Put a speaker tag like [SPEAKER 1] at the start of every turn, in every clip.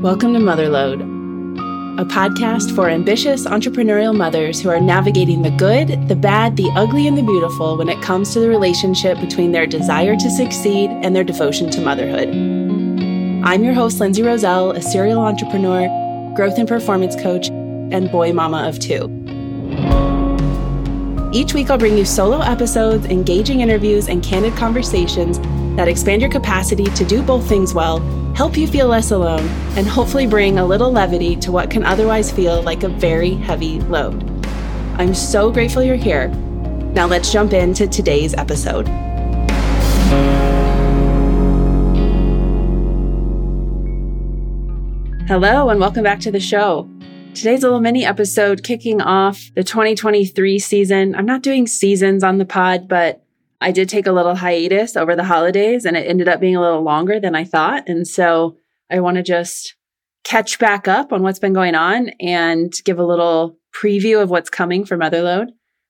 [SPEAKER 1] Welcome to Motherload, a podcast for ambitious entrepreneurial mothers who are navigating the good, the bad, the ugly, and the beautiful when it comes to the relationship between their desire to succeed and their devotion to motherhood. I'm your host, Lindsay Roselle, a serial entrepreneur, growth and performance coach, and boy mama of two. Each week, I'll bring you solo episodes, engaging interviews, and candid conversations that expand your capacity to do both things well, help you feel less alone, and hopefully bring a little levity to what can otherwise feel like a very heavy load. I'm so grateful you're here. Now, let's jump into today's episode. Hello, and welcome back to the show. Today's a little mini episode kicking off the 2023 season. I'm not doing seasons on the pod, but I did take a little hiatus over the holidays and it ended up being a little longer than I thought. And so I want to just catch back up on what's been going on and give a little preview of what's coming for Motherload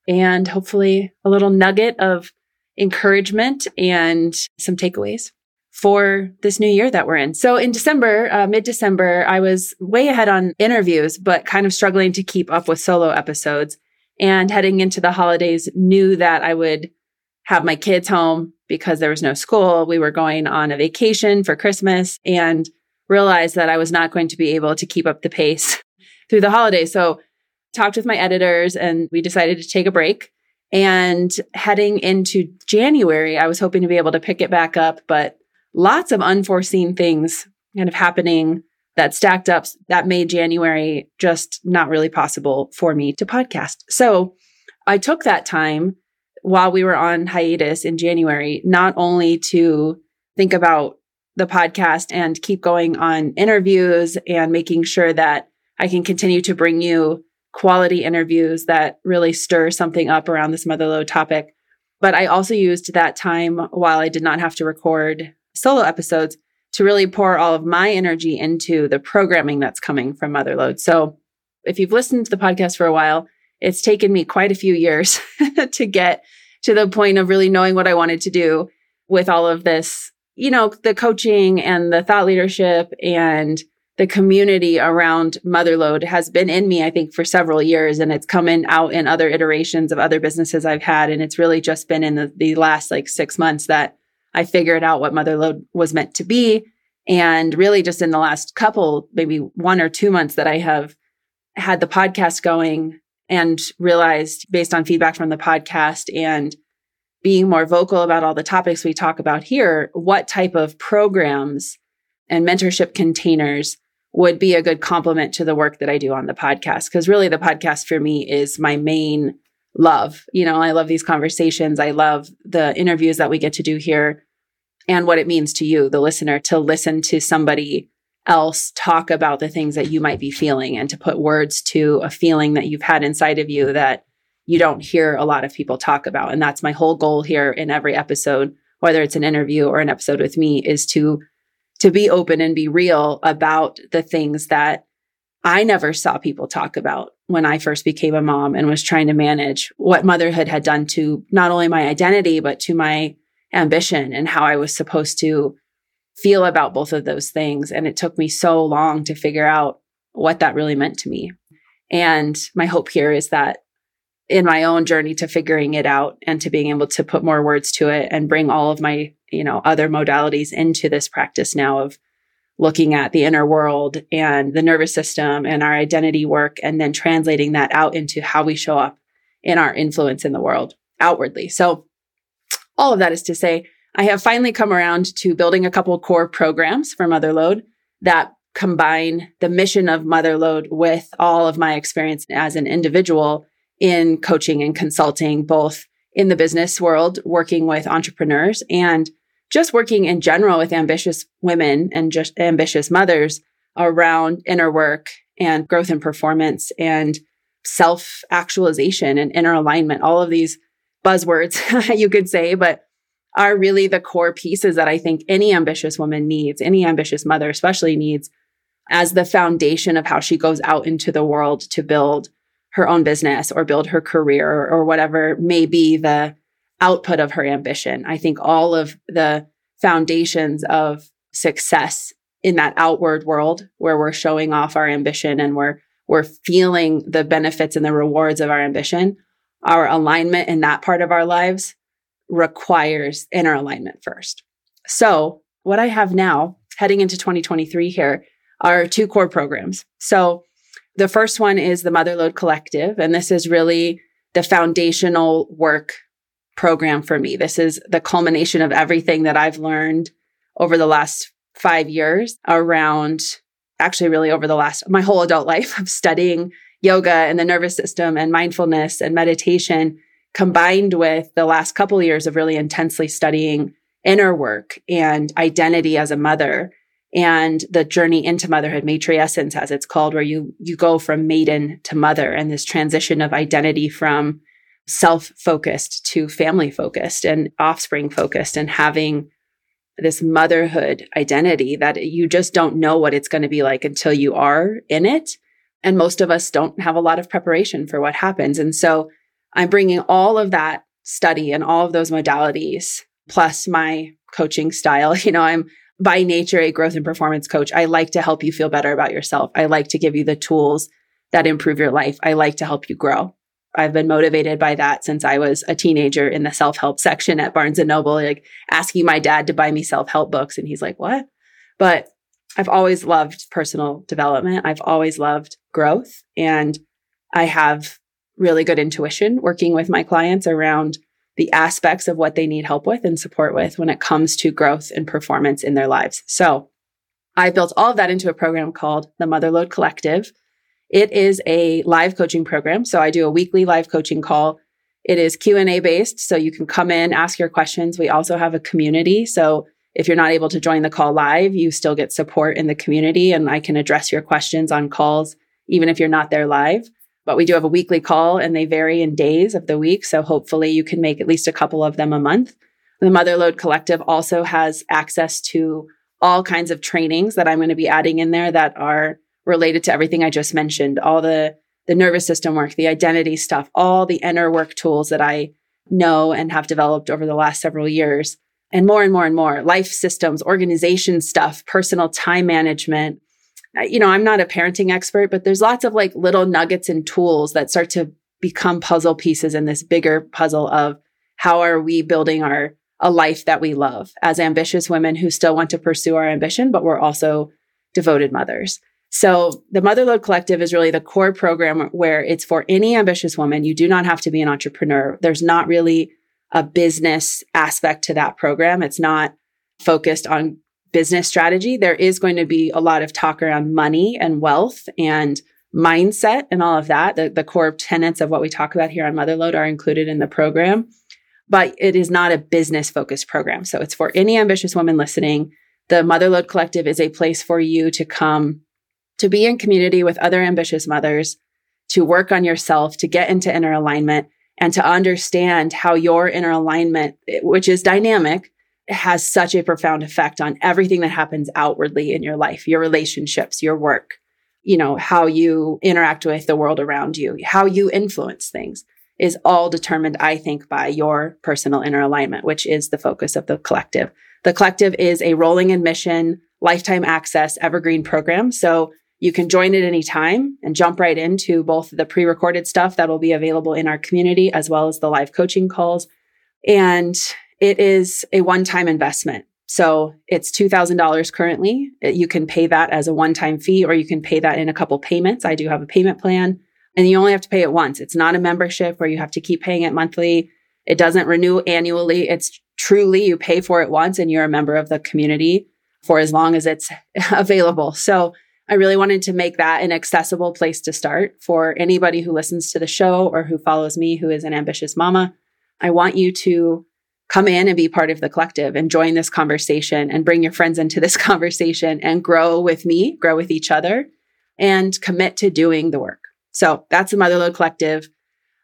[SPEAKER 1] and hopefully a little nugget of encouragement and some takeaways for this new year that we're in. So in December, uh, mid December, I was way ahead on interviews, but kind of struggling to keep up with solo episodes. And heading into the holidays, knew that I would have my kids home because there was no school. We were going on a vacation for Christmas and realized that I was not going to be able to keep up the pace through the holidays. So talked with my editors and we decided to take a break. And heading into January, I was hoping to be able to pick it back up, but lots of unforeseen things kind of happening that stacked up that made January just not really possible for me to podcast. So I took that time while we were on hiatus in January, not only to think about the podcast and keep going on interviews and making sure that I can continue to bring you quality interviews that really stir something up around this motherload topic. But I also used that time while I did not have to record solo episodes to really pour all of my energy into the programming that's coming from Motherload. So if you've listened to the podcast for a while, it's taken me quite a few years to get to the point of really knowing what I wanted to do with all of this, you know, the coaching and the thought leadership and the community around Motherload has been in me, I think, for several years. And it's coming out in other iterations of other businesses I've had. And it's really just been in the, the last like six months that I figured out what Motherload was meant to be. And really just in the last couple, maybe one or two months that I have had the podcast going and realized based on feedback from the podcast and being more vocal about all the topics we talk about here, what type of programs and mentorship containers would be a good complement to the work that I do on the podcast. Cause really the podcast for me is my main love. You know, I love these conversations. I love the interviews that we get to do here and what it means to you, the listener, to listen to somebody else talk about the things that you might be feeling and to put words to a feeling that you've had inside of you that you don't hear a lot of people talk about. And that's my whole goal here in every episode, whether it's an interview or an episode with me, is to to be open and be real about the things that I never saw people talk about when I first became a mom and was trying to manage what motherhood had done to not only my identity, but to my ambition and how I was supposed to feel about both of those things. And it took me so long to figure out what that really meant to me. And my hope here is that in my own journey to figuring it out and to being able to put more words to it and bring all of my, you know, other modalities into this practice now of looking at the inner world and the nervous system and our identity work and then translating that out into how we show up in our influence in the world outwardly. So all of that is to say, I have finally come around to building a couple core programs for Motherload that combine the mission of Motherload with all of my experience as an individual in coaching and consulting, both in the business world, working with entrepreneurs and just working in general with ambitious women and just ambitious mothers around inner work and growth and performance and self actualization and inner alignment, all of these buzzwords you could say, but are really the core pieces that I think any ambitious woman needs, any ambitious mother especially needs as the foundation of how she goes out into the world to build her own business or build her career or, or whatever may be the output of her ambition. I think all of the foundations of success in that outward world where we're showing off our ambition and we're we're feeling the benefits and the rewards of our ambition, our alignment in that part of our lives requires inner alignment first. So, what I have now heading into 2023 here are two core programs. So, the first one is the Motherload Collective, and this is really the foundational work program for me. This is the culmination of everything that I've learned over the last five years around actually really over the last my whole adult life of studying yoga and the nervous system and mindfulness and meditation combined with the last couple of years of really intensely studying inner work and identity as a mother and the journey into motherhood matrescence as it's called where you you go from maiden to mother and this transition of identity from self-focused to family focused and offspring focused and having this motherhood identity that you just don't know what it's going to be like until you are in it. And most of us don't have a lot of preparation for what happens. And so I'm bringing all of that study and all of those modalities plus my coaching style. You know, I'm by nature a growth and performance coach. I like to help you feel better about yourself. I like to give you the tools that improve your life. I like to help you grow. I've been motivated by that since I was a teenager in the self-help section at Barnes and Noble, like asking my dad to buy me self-help books. And he's like, what? But I've always loved personal development. I've always loved growth and I have really good intuition working with my clients around the aspects of what they need help with and support with when it comes to growth and performance in their lives. So I built all of that into a program called the Motherload Collective. It is a live coaching program. So I do a weekly live coaching call. It is Q&A based. So you can come in, ask your questions. We also have a community. So if you're not able to join the call live, you still get support in the community and I can address your questions on calls, even if you're not there live. But we do have a weekly call and they vary in days of the week. So hopefully you can make at least a couple of them a month. The Motherload Collective also has access to all kinds of trainings that I'm going to be adding in there that are related to everything I just mentioned, all the the nervous system work, the identity stuff, all the inner work tools that I know and have developed over the last several years, and more and more and more life systems, organization stuff, personal time management. You know, I'm not a parenting expert, but there's lots of like little nuggets and tools that start to become puzzle pieces in this bigger puzzle of how are we building our a life that we love as ambitious women who still want to pursue our ambition, but we're also devoted mothers. So the Motherload Collective is really the core program where it's for any ambitious woman. You do not have to be an entrepreneur. There's not really a business aspect to that program. It's not focused on business strategy. There is going to be a lot of talk around money and wealth and mindset and all of that. The, the core tenets of what we talk about here on Motherload are included in the program, but it is not a business focused program. So it's for any ambitious woman listening. The Motherload Collective is a place for you to come to be in community with other ambitious mothers, to work on yourself, to get into inner alignment, and to understand how your inner alignment, which is dynamic, has such a profound effect on everything that happens outwardly in your life, your relationships, your work, you know, how you interact with the world around you, how you influence things is all determined, I think, by your personal inner alignment, which is the focus of the collective. The collective is a rolling admission, lifetime access, evergreen program. So you can join at any time and jump right into both the pre recorded stuff that will be available in our community as well as the live coaching calls. And it is a one time investment. So it's $2,000 currently. You can pay that as a one time fee or you can pay that in a couple payments. I do have a payment plan and you only have to pay it once. It's not a membership where you have to keep paying it monthly. It doesn't renew annually. It's truly you pay for it once and you're a member of the community for as long as it's available. So I really wanted to make that an accessible place to start for anybody who listens to the show or who follows me, who is an ambitious mama. I want you to come in and be part of the collective and join this conversation and bring your friends into this conversation and grow with me, grow with each other, and commit to doing the work. So that's the Motherload Collective.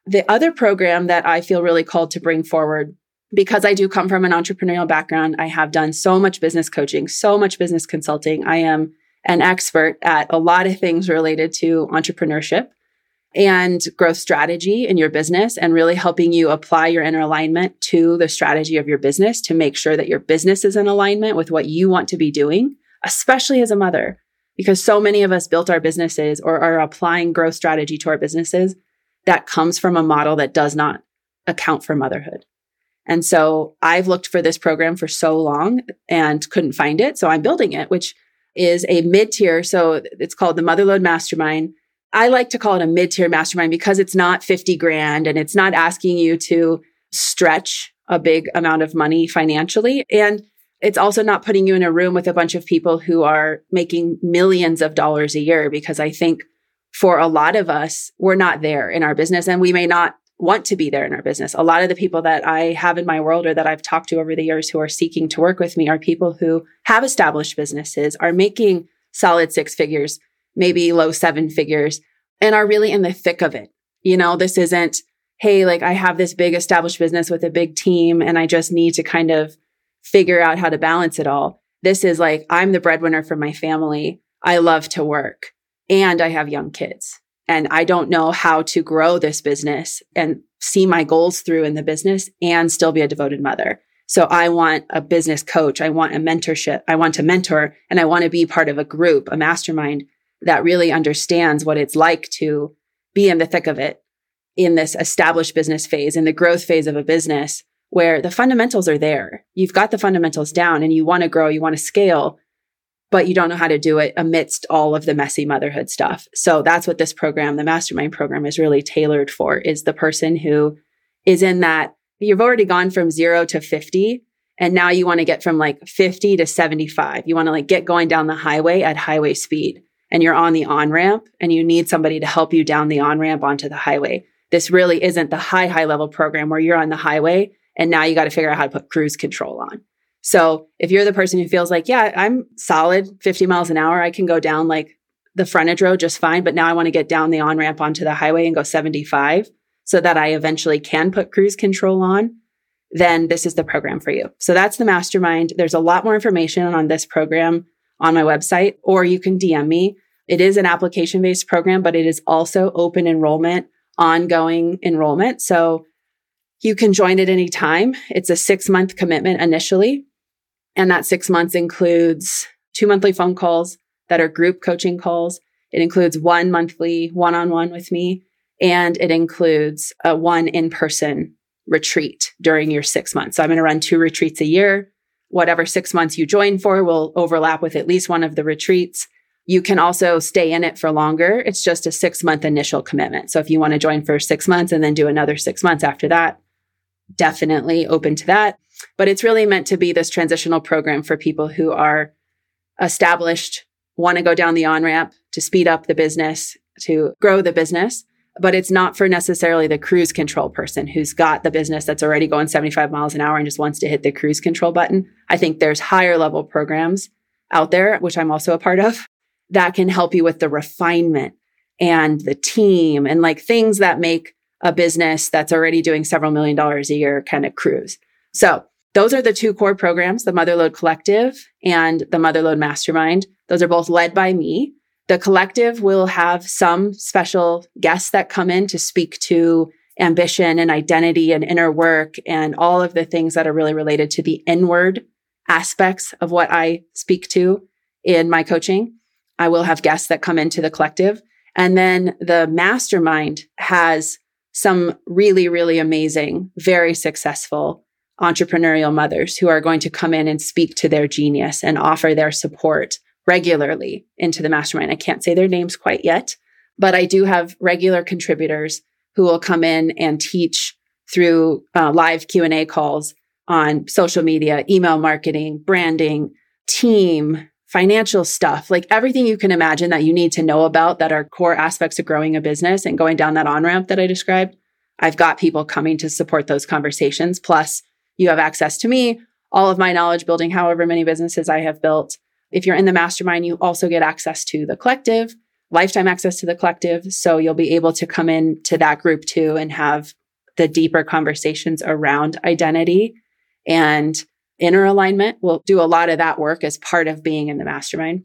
[SPEAKER 1] The other program that I feel really called to bring forward, because I do come from an entrepreneurial background, I have done so much business coaching, so much business consulting. I am an expert at a lot of things related to entrepreneurship and growth strategy in your business and really helping you apply your inner alignment to the strategy of your business to make sure that your business is in alignment with what you want to be doing especially as a mother, because so many of us built our businesses or are applying growth strategy to our businesses that comes from a model that does not account for motherhood. And so I've looked for this program for so long and couldn't find it. So I'm building it, which is a mid tier. So it's called the Motherload Mastermind. I like to call it a mid tier mastermind because it's not 50 grand and it's not asking you to stretch a big amount of money financially. And it's also not putting you in a room with a bunch of people who are making millions of dollars a year because I think for a lot of us, we're not there in our business and we may not want to be there in our business. A lot of the people that I have in my world or that I've talked to over the years who are seeking to work with me are people who have established businesses, are making solid six figures, maybe low seven figures, and are really in the thick of it. You know, this isn't, hey, like I have this big established business with a big team and I just need to kind of figure out how to balance it all. This is like, I'm the breadwinner for my family. I love to work and I have young kids and I don't know how to grow this business and see my goals through in the business and still be a devoted mother. So I want a business coach. I want a mentorship. I want to mentor and I want to be part of a group, a mastermind that really understands what it's like to be in the thick of it in this established business phase, in the growth phase of a business where the fundamentals are there. You've got the fundamentals down and you want to grow, you want to scale, but you don't know how to do it amidst all of the messy motherhood stuff. So that's what this program, the mastermind program is really tailored for is the person who is in that you've already gone from zero to 50 and now you want to get from like 50 to 75. You want to like get going down the highway at highway speed and you're on the on ramp and you need somebody to help you down the on ramp onto the highway. This really isn't the high, high level program where you're on the highway and now you got to figure out how to put cruise control on. So if you're the person who feels like, yeah, I'm solid 50 miles an hour, I can go down like the frontage road just fine, but now I want to get down the on ramp onto the highway and go 75 so that I eventually can put cruise control on, then this is the program for you. So that's the mastermind. There's a lot more information on this program on my website, or you can DM me. It is an application based program, but it is also open enrollment, ongoing enrollment. So you can join at any time. It's a six month commitment initially. And that six months includes two monthly phone calls that are group coaching calls. It includes one monthly one on one with me, and it includes a one in person retreat during your six months. So I'm going to run two retreats a year. Whatever six months you join for will overlap with at least one of the retreats. You can also stay in it for longer. It's just a six month initial commitment. So if you want to join for six months and then do another six months after that, definitely open to that. But it's really meant to be this transitional program for people who are established, want to go down the on ramp to speed up the business, to grow the business. But it's not for necessarily the cruise control person who's got the business that's already going 75 miles an hour and just wants to hit the cruise control button. I think there's higher level programs out there, which I'm also a part of, that can help you with the refinement and the team and like things that make a business that's already doing several million dollars a year kind of cruise. So those are the two core programs, the Motherload Collective and the Motherload Mastermind. Those are both led by me. The collective will have some special guests that come in to speak to ambition and identity and inner work and all of the things that are really related to the inward aspects of what I speak to in my coaching. I will have guests that come into the collective. And then the mastermind has some really, really amazing, very successful entrepreneurial mothers who are going to come in and speak to their genius and offer their support regularly into the mastermind. I can't say their names quite yet, but I do have regular contributors who will come in and teach through uh, live Q&A calls on social media, email marketing, branding, team, financial stuff, like everything you can imagine that you need to know about that are core aspects of growing a business and going down that on ramp that I described. I've got people coming to support those conversations. Plus, you have access to me, all of my knowledge building however many businesses I have built. If you're in the mastermind, you also get access to the collective, lifetime access to the collective. So you'll be able to come in to that group too and have the deeper conversations around identity and inner alignment. We'll do a lot of that work as part of being in the mastermind.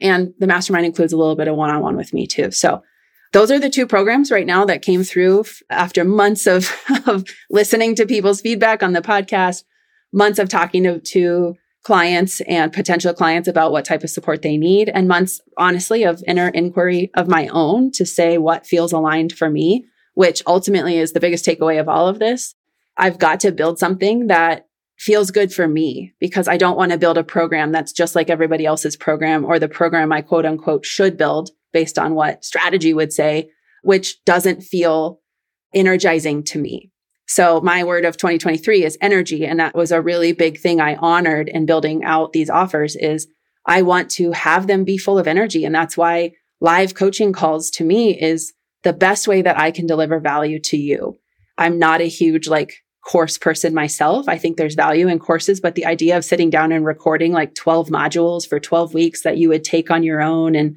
[SPEAKER 1] And the mastermind includes a little bit of one on one with me too. So those are the two programs right now that came through after months of, of listening to people's feedback on the podcast, months of talking to, to clients and potential clients about what type of support they need, and months, honestly, of inner inquiry of my own to say what feels aligned for me, which ultimately is the biggest takeaway of all of this. I've got to build something that feels good for me because I don't want to build a program that's just like everybody else's program or the program I quote unquote should build based on what strategy would say, which doesn't feel energizing to me. So my word of 2023 is energy. And that was a really big thing I honored in building out these offers is I want to have them be full of energy. And that's why live coaching calls to me is the best way that I can deliver value to you. I'm not a huge like course person myself. I think there's value in courses, but the idea of sitting down and recording like 12 modules for 12 weeks that you would take on your own. And,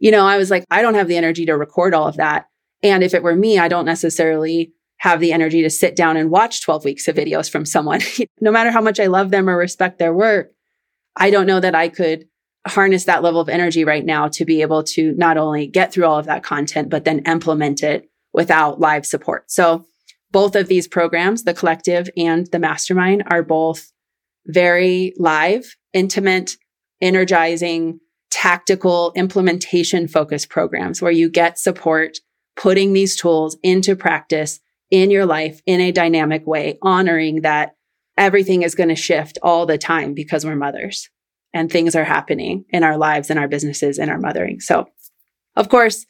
[SPEAKER 1] you know, I was like, I don't have the energy to record all of that. And if it were me, I don't necessarily have the energy to sit down and watch 12 weeks of videos from someone. no matter how much I love them or respect their work, I don't know that I could harness that level of energy right now to be able to not only get through all of that content, but then implement it without live support. So both of these programs, the collective and the mastermind are both very live, intimate, energizing, tactical implementation focused programs where you get support putting these tools into practice in your life in a dynamic way, honoring that everything is going to shift all the time because we're mothers and things are happening in our lives and our businesses and our mothering. So, of course,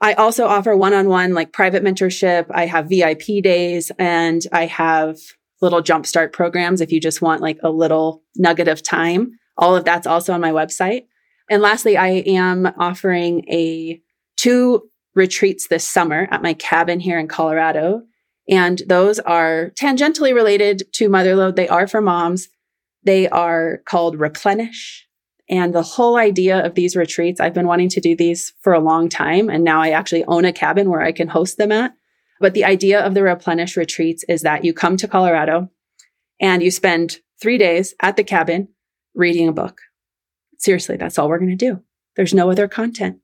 [SPEAKER 1] I also offer one on one like private mentorship. I have VIP days and I have little jumpstart programs if you just want like a little nugget of time. All of that's also on my website. And lastly, I am offering a two retreats this summer at my cabin here in Colorado and those are tangentially related to motherload. They are for moms. They are called Replenish. And the whole idea of these retreats, I've been wanting to do these for a long time. And now I actually own a cabin where I can host them at. But the idea of the Replenish retreats is that you come to Colorado and you spend three days at the cabin reading a book. Seriously, that's all we're going to do. There's no other content.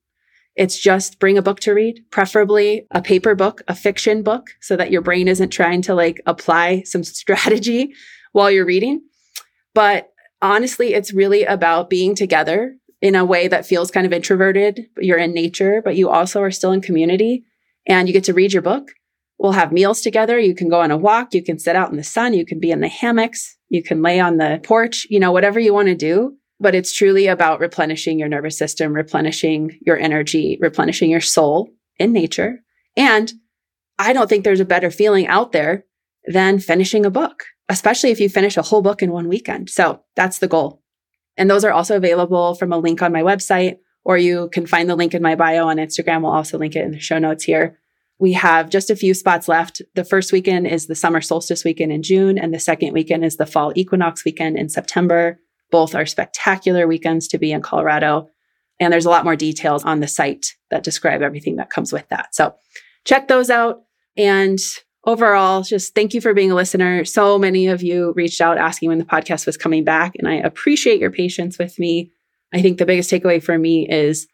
[SPEAKER 1] It's just bring a book to read, preferably a paper book, a fiction book, so that your brain isn't trying to like apply some strategy while you're reading. But honestly, it's really about being together in a way that feels kind of introverted. You're in nature, but you also are still in community and you get to read your book. We'll have meals together. You can go on a walk. You can sit out in the sun. You can be in the hammocks. You can lay on the porch, you know, whatever you want to do but it's truly about replenishing your nervous system, replenishing your energy, replenishing your soul in nature. And I don't think there's a better feeling out there than finishing a book, especially if you finish a whole book in one weekend. So that's the goal. And those are also available from a link on my website, or you can find the link in my bio on Instagram. We'll also link it in the show notes here. We have just a few spots left. The first weekend is the summer solstice weekend in June, and the second weekend is the fall equinox weekend in September. Both are spectacular weekends to be in Colorado. And there's a lot more details on the site that describe everything that comes with that. So check those out. And overall, just thank you for being a listener. So many of you reached out asking when the podcast was coming back, and I appreciate your patience with me. I think the biggest takeaway for me is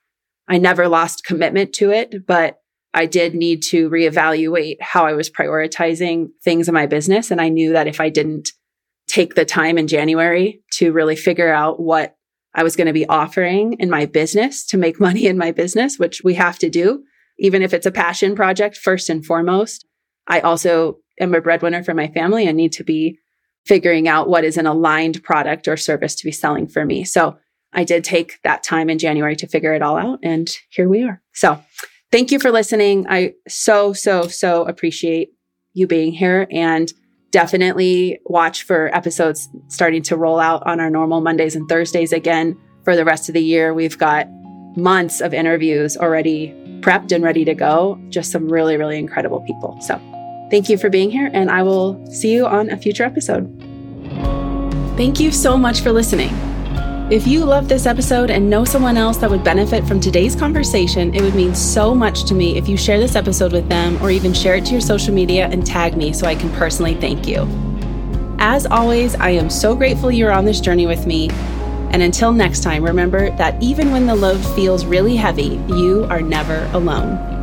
[SPEAKER 1] I never lost commitment to it, but I did need to reevaluate how I was prioritizing things in my business. And I knew that if I didn't take the time in January to really figure out what I was going to be offering in my business to make money in my business, which we have to do, even if it's a passion project, first and foremost. I also am a breadwinner for my family and need to be figuring out what is an aligned product or service to be selling for me. So I did take that time in January to figure it all out. And here we are. So thank you for listening. I so, so, so appreciate you being here. And definitely watch for episodes starting to roll out on our normal Mondays and Thursdays again for the rest of the year. We've got months of interviews already prepped and ready to go. Just some really, really incredible people. So thank you for being here, and I will see you on a future episode. Thank you so much for listening. If you love this episode and know someone else that would benefit from today's conversation, it would mean so much to me if you share this episode with them or even share it to your social media and tag me so I can personally thank you. As always, I am so grateful you're on this journey with me. And until next time, remember that even when the load feels really heavy, you are never alone.